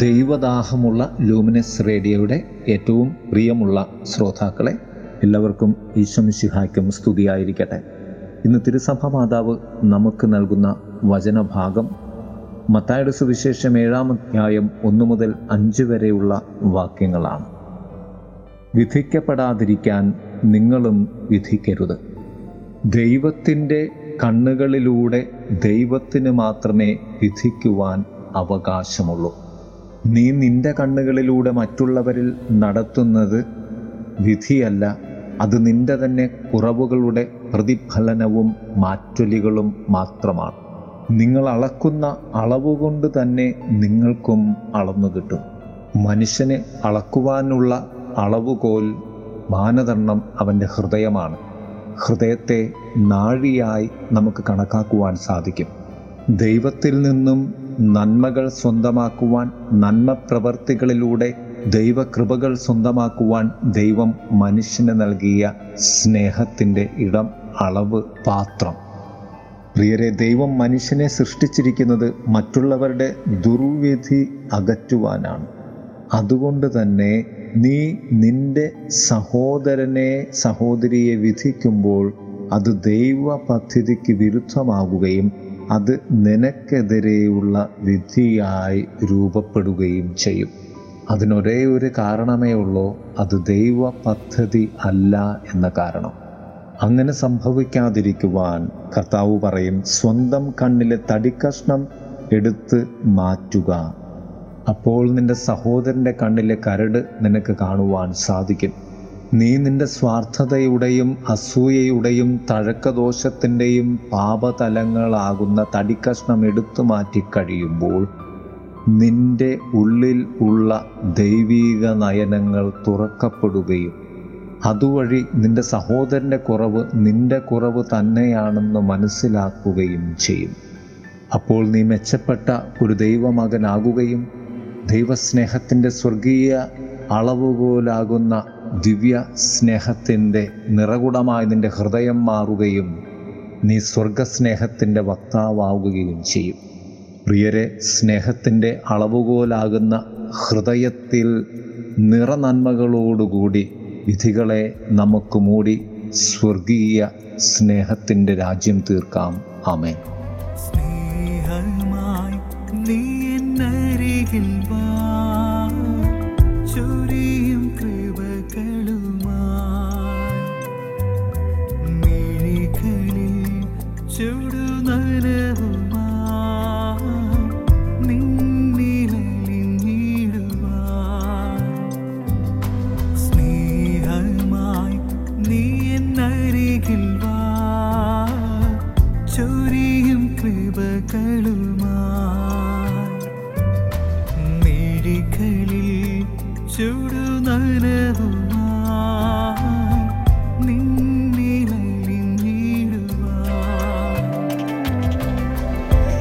ദൈവദാഹമുള്ള luminous റേഡിയോയുടെ ഏറ്റവും പ്രിയമുള്ള ശ്രോതാക്കളെ എല്ലാവർക്കും ഈശ്വമിശിഹായ്ക്കും സ്തുതിയായിരിക്കട്ടെ. ഇന്ന് തിരുസഭ മാതാവ് നമുക്ക് നൽകുന്ന വചനഭാഗം മത്തായുടെ സുവിശേഷം ഏഴാം അധ്യായം ഒന്നു മുതൽ അഞ്ച് വരെയുള്ള വാക്യങ്ങളാണ്. വിധിക്കപ്പെടാതിരിക്കാൻ നിങ്ങളും വിധിക്കരുത്. ദൈവത്തിന്റെ കണ്ണുകളിലൂടെ ദൈവത്തിന് മാത്രമേ വിധിക്കുവാൻ അവകാശമുള്ളൂ. നീ നിന്റെ കണ്ണുകളിലൂടെ മറ്റുള്ളവരിൽ നടത്തുന്നത് വിധിയല്ല. അത് നിന്റെ തന്നെ കുറവുകളുടെ പ്രതിഫലനവും മാറ്റൊലികളും മാത്രമാണ്. നിങ്ങൾ അളക്കുന്ന അളവുകൊണ്ട് തന്നെ നിങ്ങൾക്കും അളന്നു കിട്ടും. മനുഷ്യനെ അളക്കുവാനുള്ള അളവുകോൽ മാനദണ്ഡം അവന്റെ ഹൃദയമാണ്. ഹൃദയത്തെ നാഴിയായി നമുക്ക് കണക്കാക്കുവാൻ സാധിക്കും. ദൈവത്തിൽ നിന്നും നന്മകൾ സ്വന്തമാക്കുവാൻ നന്മ പ്രവർത്തികളിലൂടെ ദൈവകൃപകൾ സ്വന്തമാക്കുവാൻ ദൈവം മനുഷ്യന് നൽകിയ സ്നേഹത്തിന്റെ ഇടം അളവ് പാത്രം. പ്രിയരെ ദൈവം മനുഷ്യനെ സൃഷ്ടിച്ചിരിക്കുന്നത് മറ്റുള്ളവരുടെ ദുർവിധി അകറ്റുവാനാണ്. അതുകൊണ്ട് തന്നെ നീ നിന്റെ സഹോദരനെ സഹോദരിയെ വിധിക്കുമ്പോൾ അത് ദൈവ പദ്ധതിക്ക് വിരുദ്ധമാകുകയും അത് നിനക്കെതിരെയുള്ള വിധിയായി രൂപപ്പെടുകയും ചെയ്യും. അതിനൊരേ ഒരു കാരണമേ ഉള്ളൂ അത് ദൈവ പദ്ധതി അല്ല എന്ന കാരണം. അങ്ങനെ സംഭവിക്കാതിരിക്കുവാൻ കർത്താവ് പറയും സ്വന്തം കണ്ണിലെ തടിക്കഷ്ണം എടുത്ത് മാറ്റുക. അപ്പോൾ നിന്റെ സഹോദരന്റെ കണ്ണിലെ കരട് നിനക്ക് കാണുവാൻ സാധിക്കും. നീ നിന്റെ സ്വാർത്ഥതയുടെയും അസൂയയുടെയും തഴക്കദോഷത്തിന്റെയും പാപതലങ്ങളാകുന്ന തടിക്കഷ്ണം എടുത്തു മാറ്റി കഴിയുമ്പോൾ നിന്റെ ഉള്ളിൽ ഉള്ള ദൈവീക നയനങ്ങൾ തുറക്കപ്പെടുകയും അതുവഴി നിന്റെ സഹോദരന്റെ കുറവ് നിന്റെ കുറവ് തന്നെയാണെന്ന് മനസ്സിലാക്കുകയും ചെയ്യും. അപ്പോൾ നീ മെച്ചപ്പെട്ട ഒരു ദൈവമകനാകുകയും ദൈവസ്നേഹത്തിന്റെ സ്വർഗീയ അളവുകോലാകുന്ന ദിവ്യ സ്നേഹത്തിന്റെ നിറകുടമായി നിന്റെ ഹൃദയം മാറുകയും നീ സ്വർഗസ്നേഹത്തിന്റെ വക്താവാകുകയും ചെയ്യും. പ്രിയരെ സ്നേഹത്തിന്റെ അളവുകോലാകുന്ന ഹൃദയത്തിൽ നിറനന്മകളോടുകൂടി വിധികളെ നമുക്ക് മൂടി സ്വർഗീയ സ്നേഹത്തിന്റെ രാജ്യം തീർക്കാം. ആമേൻ. സ്നേഹമായി നീ എന്നരികിൽ വാ.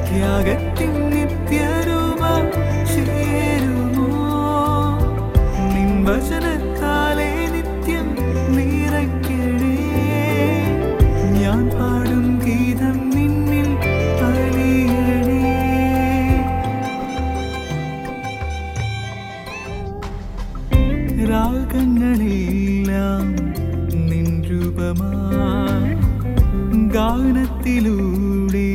ത്യാഗത്തിൻ നിത്യരൂപ ചേരുമോ? നിൻ വചനത്താലേ ഗാനത്തിലൂടെ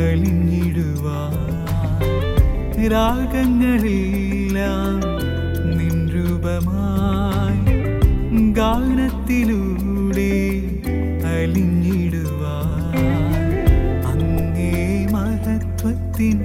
അലിഞ്ഞിടുവാൻ രാഗങ്ങളെല്ലാം നിൻ ഗാനത്തിലൂടെ അലിഞ്ഞിടുവാൻ അങ്ങേ മഹത്വത്തിൻ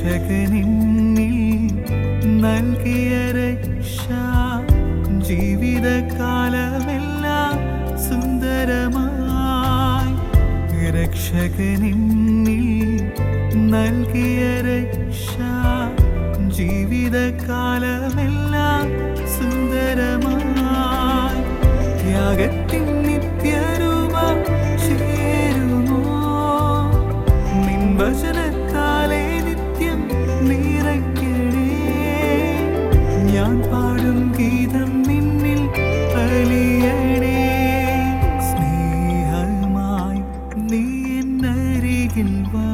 രക്ഷകനിന്നിൽ നൽകിയ രക്ഷ. ജീവിതകാലമെല്ലാം സുന്ദരമായി രക്ഷകനിന്നിൽ നൽകിയ രക്ഷ. ജീവിതകാലമെല്ലാം സുന്ദരമായി ത്യാഗത്തിൻ നിത്യരൂപ ചേരുമോ? നിൻ എന്നരികിൽ വാ